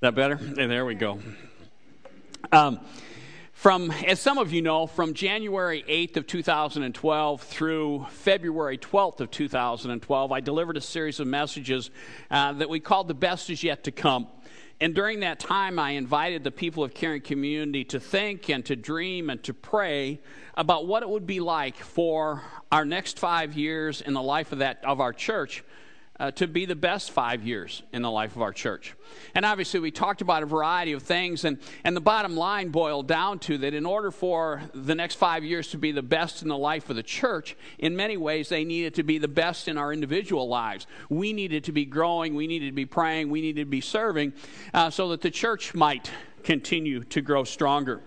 That better? There we go. Um, from, as some of you know, from January 8th of 2012 through February 12th of 2012, I delivered a series of messages uh, that we called "The Best Is Yet to Come." And during that time, I invited the people of Caring Community to think and to dream and to pray about what it would be like for our next five years in the life of that of our church uh, to be the best five years in the life of our church. And obviously, we talked about a variety of things, and, and the bottom line boiled down to that in order for the next five years to be the best in the life of the church, in many ways, they needed to be the best in our individual lives. We needed to be growing, we needed to be praying, we needed to be serving uh, so that the church might continue to grow stronger.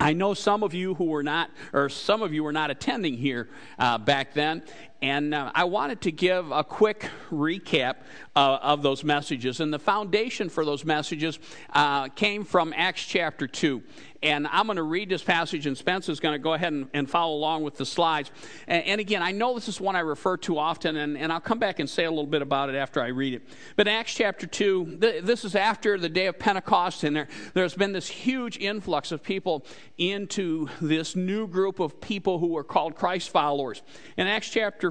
I know some of you who were not, or some of you were not attending here uh, back then, and uh, I wanted to give a quick recap uh, of those messages. And the foundation for those messages uh, came from Acts chapter 2. And I'm going to read this passage, and Spencer's going to go ahead and, and follow along with the slides. And, and, again, I know this is one I refer to often, and, and I'll come back and say a little bit about it after I read it. But Acts chapter 2, th- this is after the day of Pentecost, and there, there's been this huge influx of people into this new group of people who are called Christ followers. In Acts chapter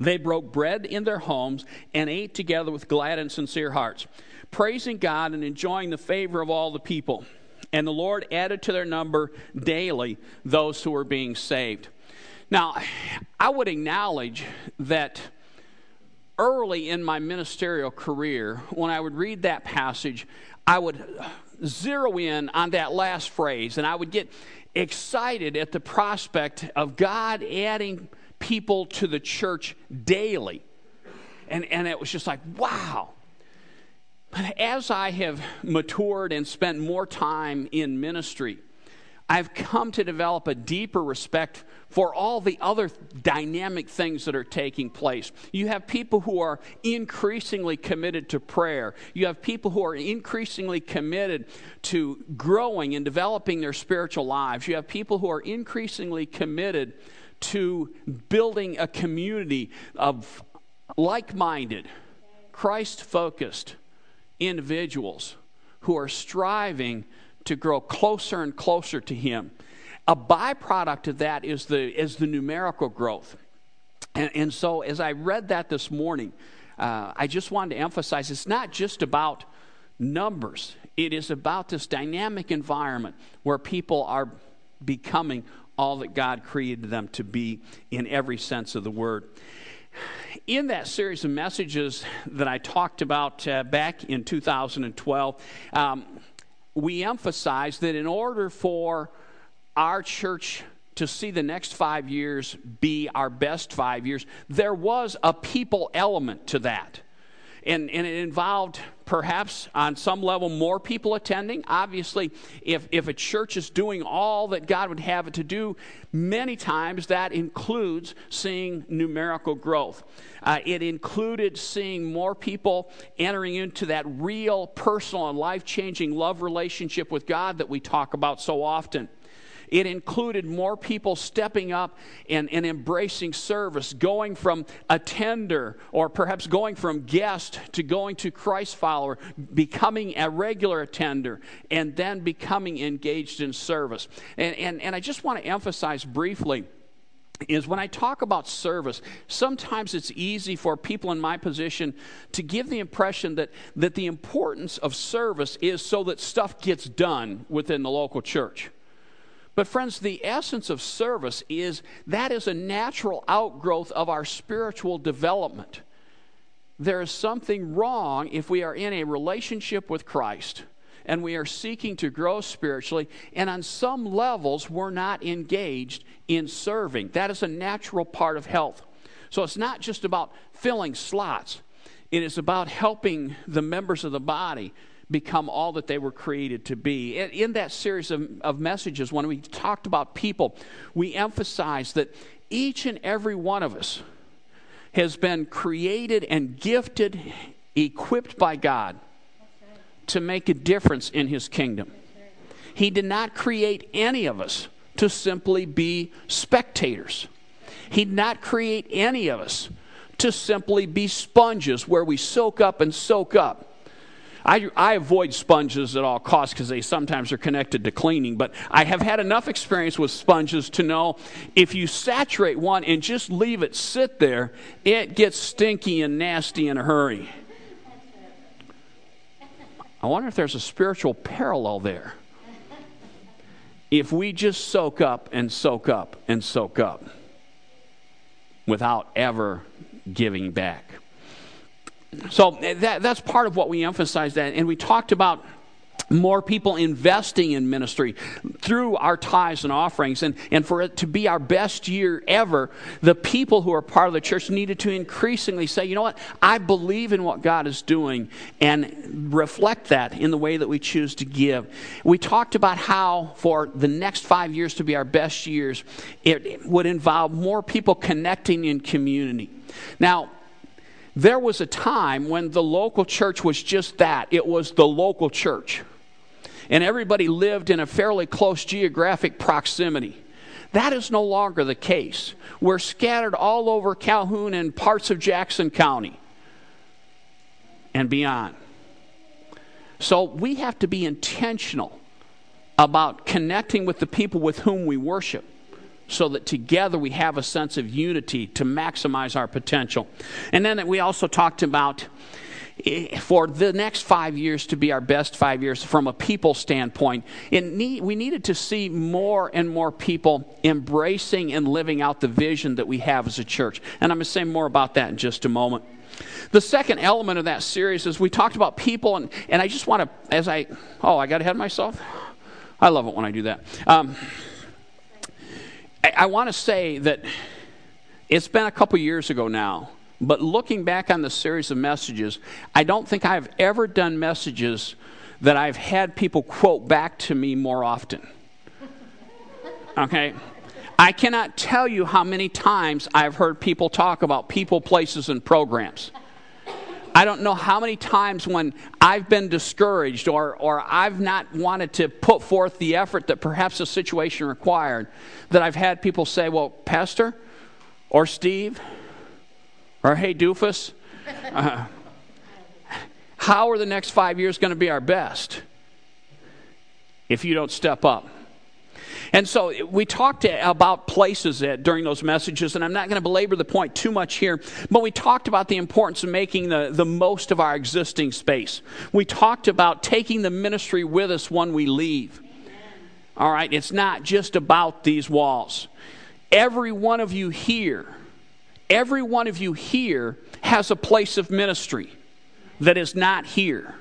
They broke bread in their homes and ate together with glad and sincere hearts, praising God and enjoying the favor of all the people. And the Lord added to their number daily those who were being saved. Now, I would acknowledge that early in my ministerial career, when I would read that passage, I would zero in on that last phrase and I would get excited at the prospect of God adding people to the church daily. And, and it was just like, wow. But as I have matured and spent more time in ministry, I've come to develop a deeper respect for all the other dynamic things that are taking place. You have people who are increasingly committed to prayer. You have people who are increasingly committed to growing and developing their spiritual lives. You have people who are increasingly committed to building a community of like minded, Christ focused individuals who are striving to grow closer and closer to Him. A byproduct of that is the, is the numerical growth. And, and so, as I read that this morning, uh, I just wanted to emphasize it's not just about numbers, it is about this dynamic environment where people are becoming all that God created them to be in every sense of the word. In that series of messages that I talked about uh, back in 2012, um, we emphasized that in order for our church to see the next five years be our best five years, there was a people element to that. And, and it involved perhaps on some level more people attending. Obviously, if, if a church is doing all that God would have it to do, many times that includes seeing numerical growth. Uh, it included seeing more people entering into that real personal and life changing love relationship with God that we talk about so often. It included more people stepping up and, and embracing service, going from attender or perhaps going from guest to going to Christ follower, becoming a regular attender, and then becoming engaged in service. And, and, and I just want to emphasize briefly is when I talk about service, sometimes it's easy for people in my position to give the impression that, that the importance of service is so that stuff gets done within the local church. But, friends, the essence of service is that is a natural outgrowth of our spiritual development. There is something wrong if we are in a relationship with Christ and we are seeking to grow spiritually, and on some levels, we're not engaged in serving. That is a natural part of health. So it's not just about filling slots, it is about helping the members of the body become all that they were created to be. In that series of, of messages, when we talked about people, we emphasized that each and every one of us has been created and gifted, equipped by God to make a difference in His kingdom. He did not create any of us to simply be spectators. He did not create any of us to simply be sponges where we soak up and soak up. I, I avoid sponges at all costs because they sometimes are connected to cleaning, but I have had enough experience with sponges to know if you saturate one and just leave it sit there, it gets stinky and nasty in a hurry. I wonder if there's a spiritual parallel there. If we just soak up and soak up and soak up without ever giving back. So that, that's part of what we emphasized that. And we talked about more people investing in ministry through our tithes and offerings. And, and for it to be our best year ever, the people who are part of the church needed to increasingly say, you know what, I believe in what God is doing and reflect that in the way that we choose to give. We talked about how for the next five years to be our best years, it would involve more people connecting in community. Now, there was a time when the local church was just that it was the local church. And everybody lived in a fairly close geographic proximity. That is no longer the case. We're scattered all over Calhoun and parts of Jackson County and beyond. So we have to be intentional about connecting with the people with whom we worship so that together we have a sense of unity to maximize our potential. And then we also talked about eh, for the next five years to be our best five years from a people standpoint, need, we needed to see more and more people embracing and living out the vision that we have as a church. And I'm going to say more about that in just a moment. The second element of that series is we talked about people, and, and I just want to, as I, oh, I got ahead of myself? I love it when I do that. Um, I, I want to say that it's been a couple years ago now, but looking back on the series of messages, I don't think I've ever done messages that I've had people quote back to me more often. Okay? I cannot tell you how many times I've heard people talk about people, places, and programs. I don't know how many times when I've been discouraged or, or I've not wanted to put forth the effort that perhaps the situation required, that I've had people say, Well, Pastor, or Steve, or Hey, Doofus, uh, how are the next five years going to be our best if you don't step up? And so we talked about places during those messages, and I'm not going to belabor the point too much here, but we talked about the importance of making the, the most of our existing space. We talked about taking the ministry with us when we leave. All right, it's not just about these walls. Every one of you here, every one of you here has a place of ministry that is not here.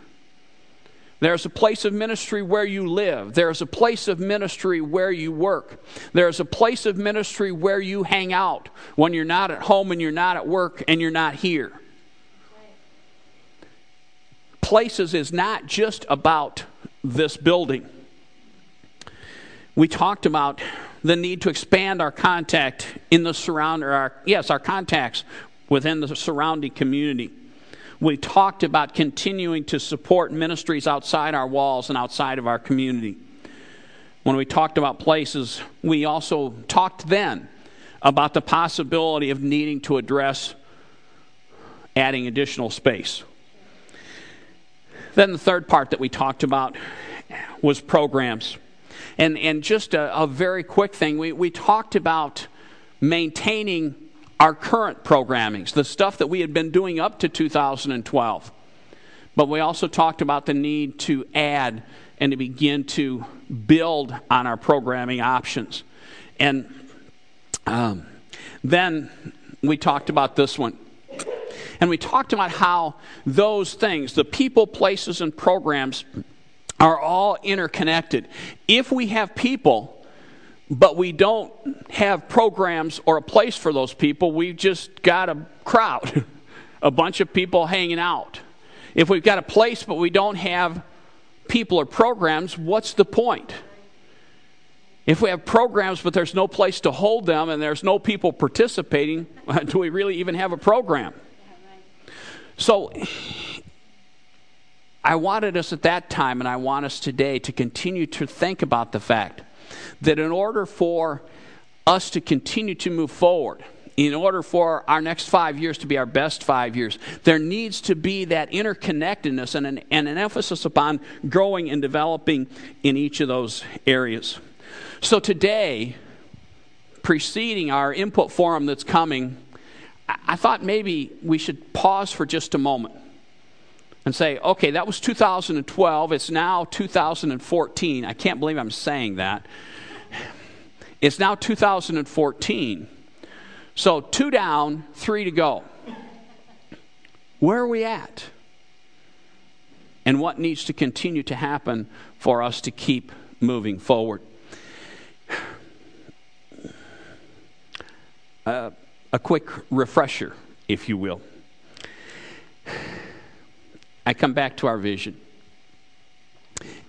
There's a place of ministry where you live. There's a place of ministry where you work. There's a place of ministry where you hang out when you're not at home and you're not at work and you're not here. Places is not just about this building. We talked about the need to expand our contact in the surround our yes, our contacts within the surrounding community we talked about continuing to support ministries outside our walls and outside of our community. When we talked about places, we also talked then about the possibility of needing to address adding additional space. Then the third part that we talked about was programs. And, and just a, a very quick thing, we, we talked about maintaining our current programmings, the stuff that we had been doing up to 2012. But we also talked about the need to add and to begin to build on our programming options. And um, then we talked about this one. And we talked about how those things, the people, places, and programs, are all interconnected. If we have people, but we don't have programs or a place for those people. We've just got a crowd, a bunch of people hanging out. If we've got a place but we don't have people or programs, what's the point? If we have programs but there's no place to hold them and there's no people participating, do we really even have a program? So I wanted us at that time, and I want us today to continue to think about the fact that in order for us to continue to move forward, in order for our next five years to be our best five years, there needs to be that interconnectedness and an, and an emphasis upon growing and developing in each of those areas. So today, preceding our input forum that's coming, I thought maybe we should pause for just a moment and say, okay, that was 2012. It's now 2014. I can't believe I'm saying that. It's now 2014. So two down, three to go. Where are we at? And what needs to continue to happen for us to keep moving forward? Uh, a quick refresher, if you will. I come back to our vision.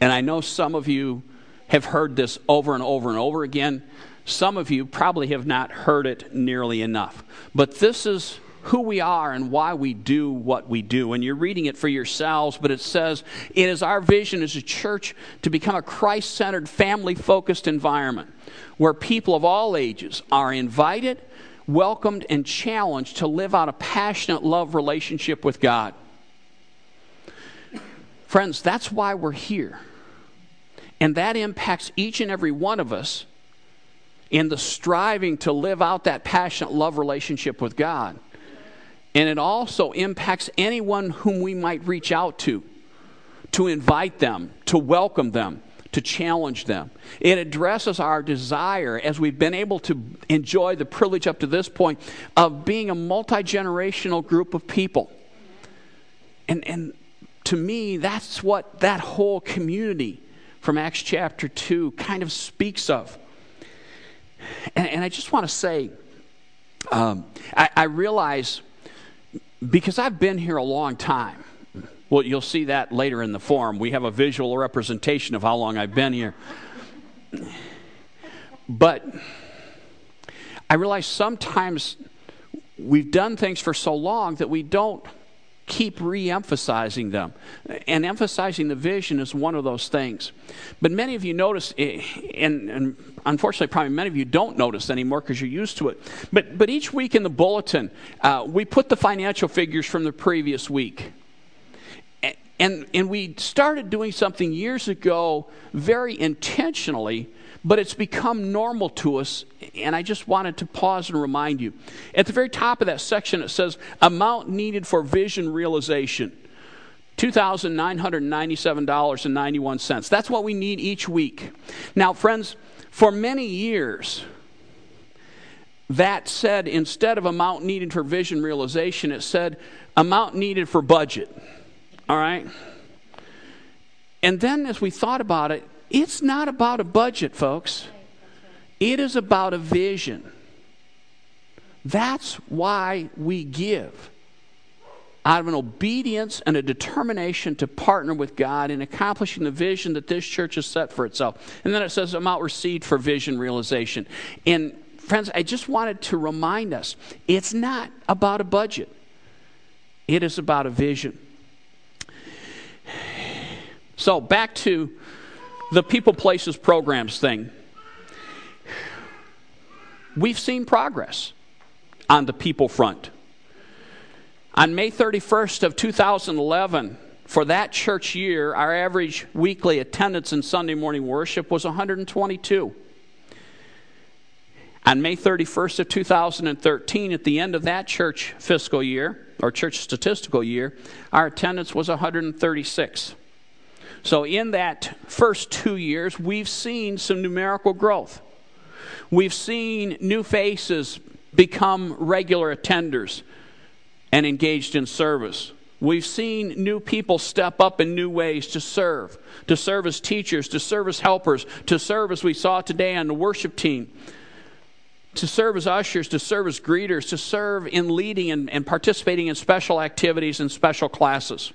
And I know some of you have heard this over and over and over again. Some of you probably have not heard it nearly enough. But this is who we are and why we do what we do. And you're reading it for yourselves, but it says it is our vision as a church to become a Christ centered, family focused environment where people of all ages are invited, welcomed, and challenged to live out a passionate love relationship with God. Friends, that's why we're here. And that impacts each and every one of us in the striving to live out that passionate love relationship with God. And it also impacts anyone whom we might reach out to, to invite them, to welcome them, to challenge them. It addresses our desire, as we've been able to enjoy the privilege up to this point, of being a multi generational group of people. And, and to me, that's what that whole community from Acts chapter 2 kind of speaks of. And, and I just want to say, um, I, I realize because I've been here a long time. Well, you'll see that later in the forum. We have a visual representation of how long I've been here. But I realize sometimes we've done things for so long that we don't keep re emphasizing them. And emphasizing the vision is one of those things. But many of you notice, eh, and, and unfortunately, probably many of you don't notice anymore because you're used to it. But, but each week in the bulletin, uh, we put the financial figures from the previous week. And, and we started doing something years ago very intentionally but it's become normal to us. And I just wanted to pause and remind you. At the very top of that section, it says amount needed for vision realization. $2,997.91. That's what we need each week. Now, friends, for many years, that said, instead of amount needed for vision realization, it said amount needed for budget. All right? And then as we thought about it, it's not about a budget, folks. It is about a vision. That's why we give. Out of an obedience and a determination to partner with God in accomplishing the vision that this church has set for itself. And then it says, amount received for vision realization. And friends, I just wanted to remind us it's not about a budget, it is about a vision. So, back to the people, places, programs thing. We've seen progress on the people front. On May 31st of 2011, for that church year, our average weekly attendance in Sunday morning worship was 122. On May 31st of 2013, at the end of that church fiscal year, or church statistical year, our attendance was 136. So, in that first two years, we've seen some numerical growth. We've seen new faces become regular attenders and engaged in service. We've seen new people step up in new ways to serve, to serve as teachers, to serve as helpers, to serve as we saw today on the worship team, to serve as ushers, to serve as greeters, to serve in leading and, and participating in special activities and special classes.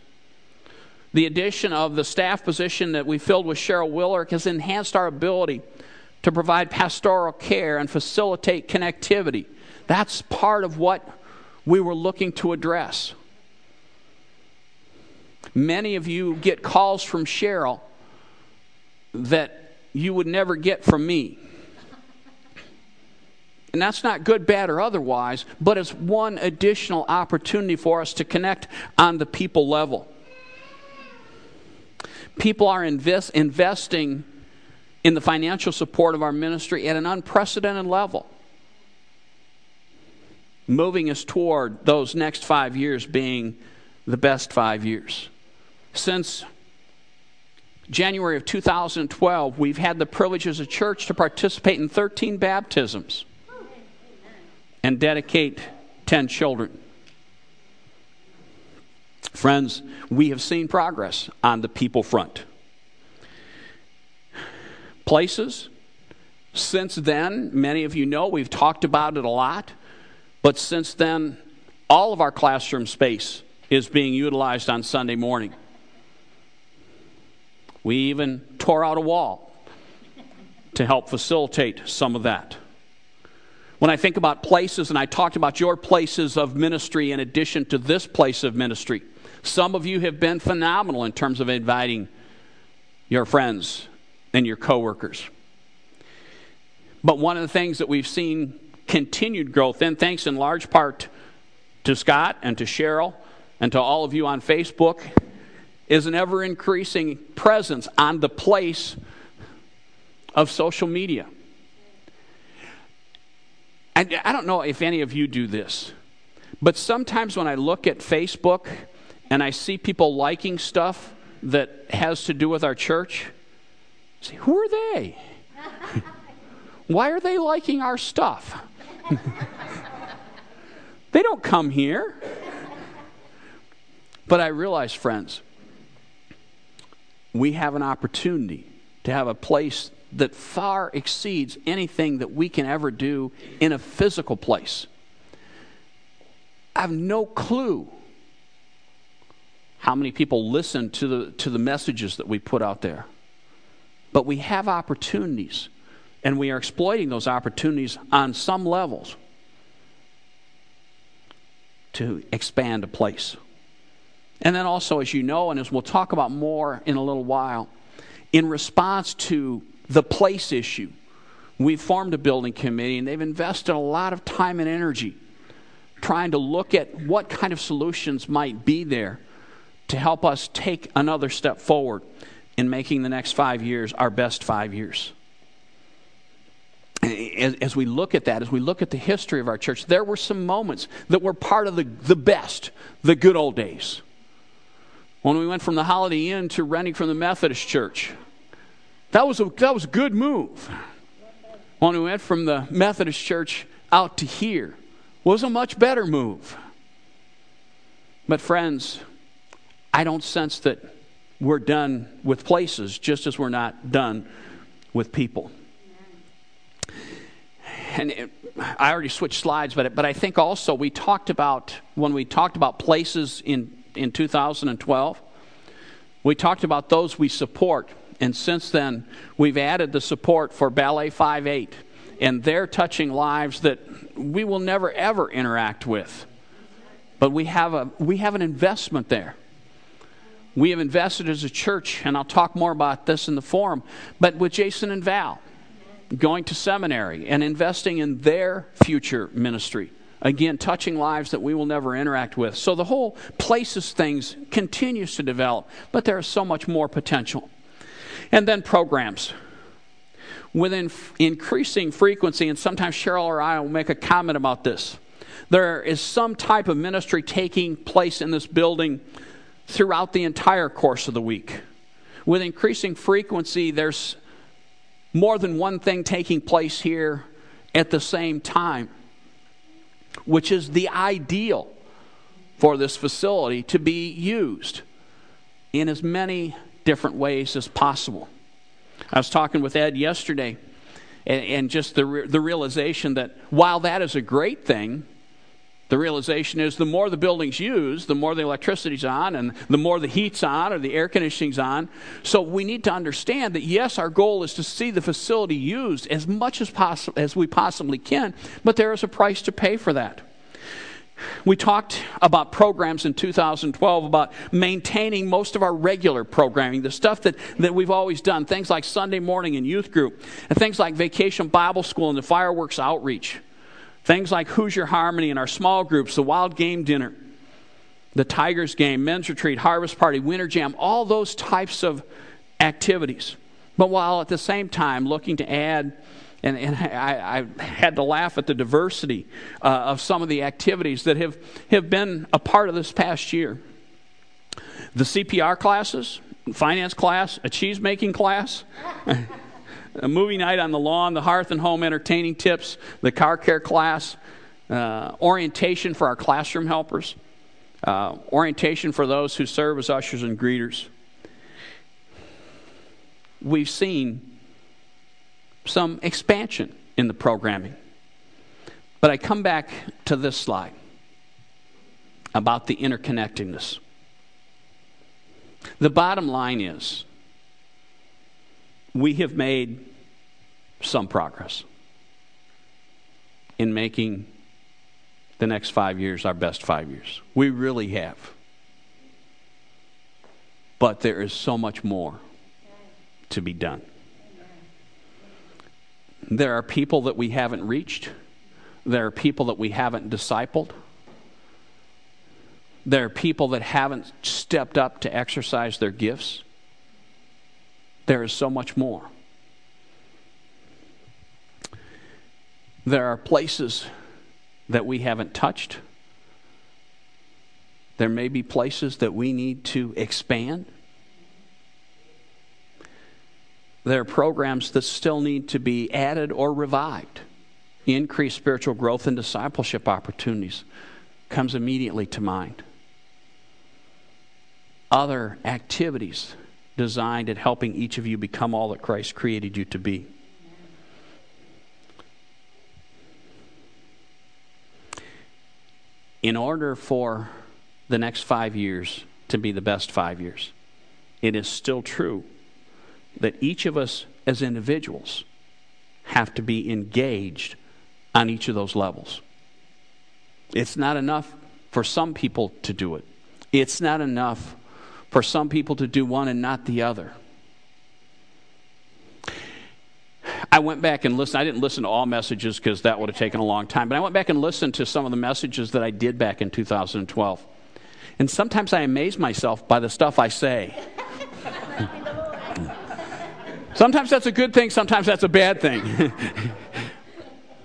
The addition of the staff position that we filled with Cheryl Willerk has enhanced our ability to provide pastoral care and facilitate connectivity. That's part of what we were looking to address. Many of you get calls from Cheryl that you would never get from me. And that's not good, bad, or otherwise, but it's one additional opportunity for us to connect on the people level. People are invest, investing in the financial support of our ministry at an unprecedented level, moving us toward those next five years being the best five years. Since January of 2012, we've had the privilege as a church to participate in 13 baptisms and dedicate 10 children. Friends, we have seen progress on the people front. Places, since then, many of you know we've talked about it a lot, but since then, all of our classroom space is being utilized on Sunday morning. We even tore out a wall to help facilitate some of that. When I think about places, and I talked about your places of ministry in addition to this place of ministry, some of you have been phenomenal in terms of inviting your friends and your coworkers. But one of the things that we've seen continued growth in, thanks in large part to Scott and to Cheryl and to all of you on Facebook, is an ever increasing presence on the place of social media. And I don't know if any of you do this, but sometimes when I look at Facebook and I see people liking stuff that has to do with our church, I say, who are they? Why are they liking our stuff? they don't come here. But I realize, friends, we have an opportunity to have a place that far exceeds anything that we can ever do in a physical place. I have no clue how many people listen to the, to the messages that we put out there. But we have opportunities, and we are exploiting those opportunities on some levels to expand a place. And then also, as you know, and as we'll talk about more in a little while, in response to the place issue, we've formed a building committee and they've invested a lot of time and energy trying to look at what kind of solutions might be there to help us take another step forward in making the next five years our best five years. As, we look at that, as we look at the history of our church, there were some moments that were part of the, the best, the good old days. When we went from the Holiday Inn to renting from the Methodist Church, that was a, that was a good move. When we went from the Methodist Church out to here, was a much better move. But, friends, I don't sense that we're done with places, just as we're not done with people. And it, I already switched slides, but, but I think also we talked about, when we talked about places in, in 2012, we talked about those we support. And since then, we've added the support for Ballet 5 8. And they're touching lives that we will never, ever interact with. But we have, a, we have an investment there. We have invested as a church, and I'll talk more about this in the forum, but with Jason and Val going to seminary and investing in their future ministry. Again, touching lives that we will never interact with. So the whole places things continues to develop, but there is so much more potential. And then programs. With increasing frequency, and sometimes Cheryl or I will make a comment about this, there is some type of ministry taking place in this building throughout the entire course of the week. With increasing frequency, there's more than one thing taking place here at the same time, which is the ideal for this facility to be used in as many different ways as possible. I was talking with Ed yesterday, and, and just the, the realization that while that is a great thing, The realization is the more the building's used, the more the electricity's on, and the more the heat's on or the air conditioning's on. So we need to understand that yes, our goal is to see the facility used as much as possible as we possibly can, but there is a price to pay for that. We talked about programs in 2012 about maintaining most of our regular programming, the stuff that, that we've always done, things like Sunday morning and youth group, and things like vacation Bible school and the fireworks outreach. Things like Hoosier Harmony and our small groups, the Wild Game Dinner, the Tigers Game, Men's Retreat, Harvest Party, Winter Jam, all those types of activities. But while at the same time looking to add, and, and I, I, had to laugh at the diversity uh, of some of the activities that have, have been a part of this past year. The CPR classes, finance class, a cheese making class. a movie night on the lawn, the hearth and home entertaining tips, the car care class, uh, orientation for our classroom helpers, uh, orientation for those who serve as ushers and greeters. We've seen some expansion in the programming. But I come back to this slide about the interconnectedness. The bottom line is we have made some progress in making the next five years our best five years. We really have. But there is so much more to be done. There are people that we haven't reached. There are people that we haven't discipled. There are people that haven't stepped up to exercise their gifts. There is so much more. There are places that we haven't touched. There may be places that we need to expand. There are programs that still need to be added or revived. Increased spiritual growth and discipleship opportunities comes immediately to mind. Other activities designed at helping each of you become all that Christ created you to be. In order for the next five years to be the best five years, it is still true that each of us as individuals have to be engaged on each of those levels. It's not enough for some people to do it. It's not enough for some people to do one and not the other. I went back and listened. I didn't listen to all messages because that would have taken a long time, but I went back and listened to some of the messages that I did back in 2012. And sometimes I amaze myself by the stuff I say. sometimes that's a good thing, sometimes that's a bad thing.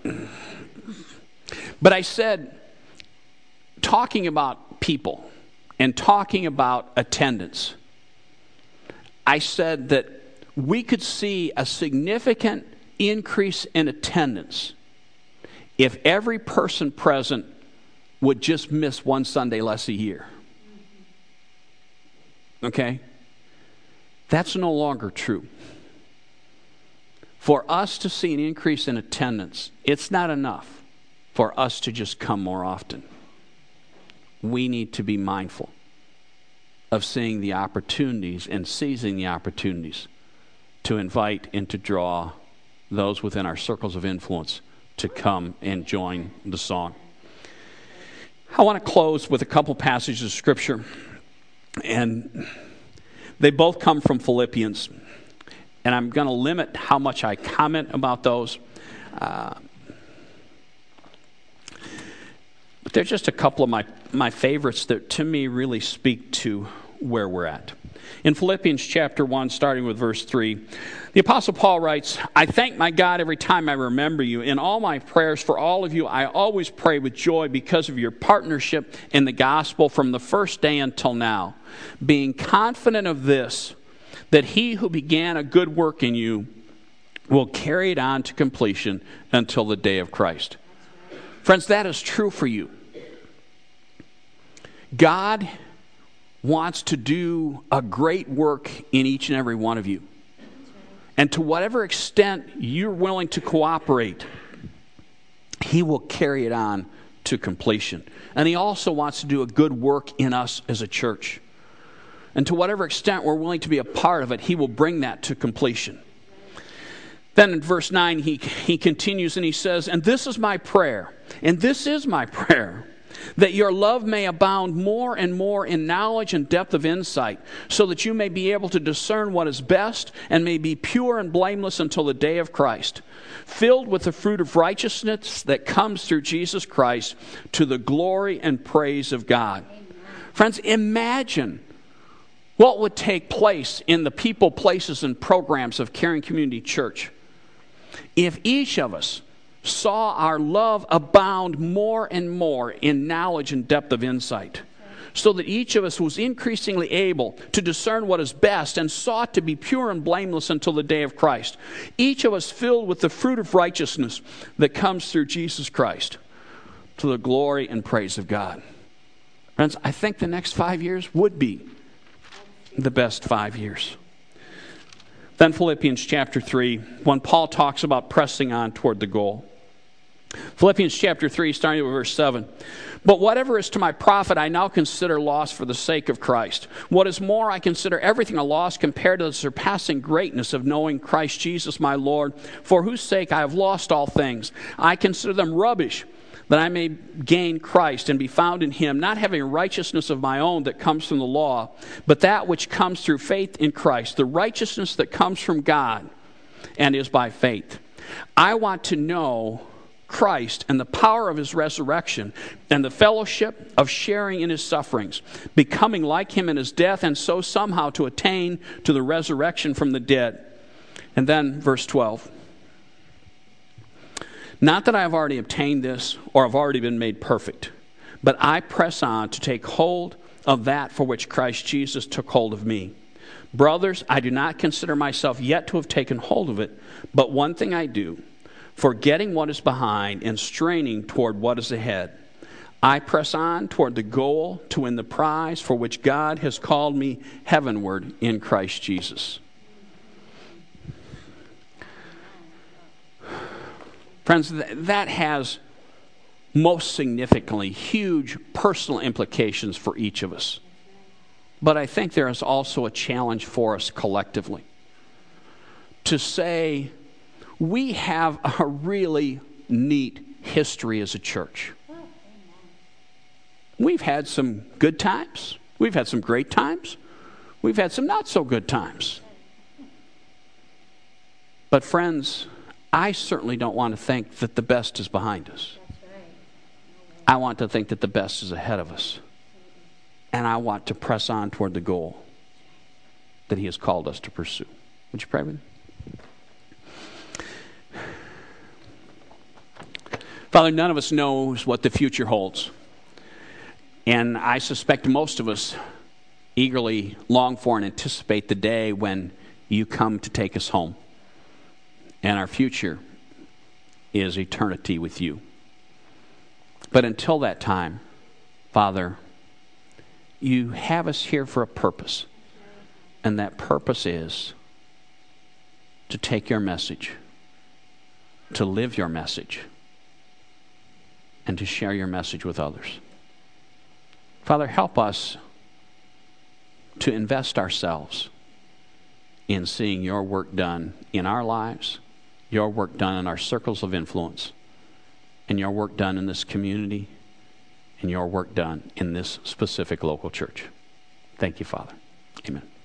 but I said, talking about people, and talking about attendance, I said that we could see a significant increase in attendance if every person present would just miss one Sunday less a year. Okay? That's no longer true. For us to see an increase in attendance, it's not enough for us to just come more often we need to be mindful of seeing the opportunities and seizing the opportunities to invite and to draw those within our circles of influence to come and join the song. I want to close with a couple passages of Scripture, and they both come from Philippians. And I'm going to limit how much I comment about those. Uh, but they're just a couple of my my favorites that to me really speak to where we're at. In Philippians chapter 1, starting with verse 3, the Apostle Paul writes, I thank my God every time I remember you. In all my prayers for all of you, I always pray with joy because of your partnership in the gospel from the first day until now, being confident of this, that he who began a good work in you will carry it on to completion until the day of Christ. Friends, that is true for you. God wants to do a great work in each and every one of you. And to whatever extent you're willing to cooperate, He will carry it on to completion. And He also wants to do a good work in us as a church. And to whatever extent we're willing to be a part of it, He will bring that to completion. Then in verse 9, he, he continues and he says, And this is my prayer, and this is my prayer, that your love may abound more and more in knowledge and depth of insight, so that you may be able to discern what is best and may be pure and blameless until the day of Christ, filled with the fruit of righteousness that comes through Jesus Christ to the glory and praise of God. Friends, imagine what would take place in the people, places, and programs of Caring Community Church if each of us saw our love abound more and more in knowledge and depth of insight, so that each of us was increasingly able to discern what is best and sought to be pure and blameless until the day of Christ. Each of us filled with the fruit of righteousness that comes through Jesus Christ to the glory and praise of God. Friends, I think the next five years would be the best five years. Then Philippians chapter 3, when Paul talks about pressing on toward the goal. Philippians chapter 3, starting with verse 7. But whatever is to my profit, I now consider loss for the sake of Christ. What is more, I consider everything a loss compared to the surpassing greatness of knowing Christ Jesus my Lord, for whose sake I have lost all things. I consider them rubbish that I may gain Christ and be found in him, not having righteousness of my own that comes from the law, but that which comes through faith in Christ, the righteousness that comes from God and is by faith. I want to know Christ and the power of his resurrection and the fellowship of sharing in his sufferings, becoming like him in his death, and so somehow to attain to the resurrection from the dead. And then, verse 12. Not that I have already obtained this or have already been made perfect, but I press on to take hold of that for which Christ Jesus took hold of me. Brothers, I do not consider myself yet to have taken hold of it, but one thing I do, forgetting what is behind and straining toward what is ahead. I press on toward the goal to win the prize for which God has called me heavenward in Christ Jesus. Friends, that has most significantly huge personal implications for each of us. But I think there is also a challenge for us collectively to say we have a really neat history as a church. We've had some good times, we've had some great times, we've had some not so good times. But, friends, I certainly don't want to think that the best is behind us. I want to think that the best is ahead of us. And I want to press on toward the goal that He has called us to pursue. Would you pray with me? Father, none of us knows what the future holds. And I suspect most of us eagerly long for and anticipate the day when you come to take us home and our future is eternity with you. But until that time, Father, you have us here for a purpose. And that purpose is to take your message, to live your message, and to share your message with others. Father, help us to invest ourselves in seeing your work done in our lives your work done in our circles of influence, and your work done in this community, and your work done in this specific local church. Thank you, Father. Amen.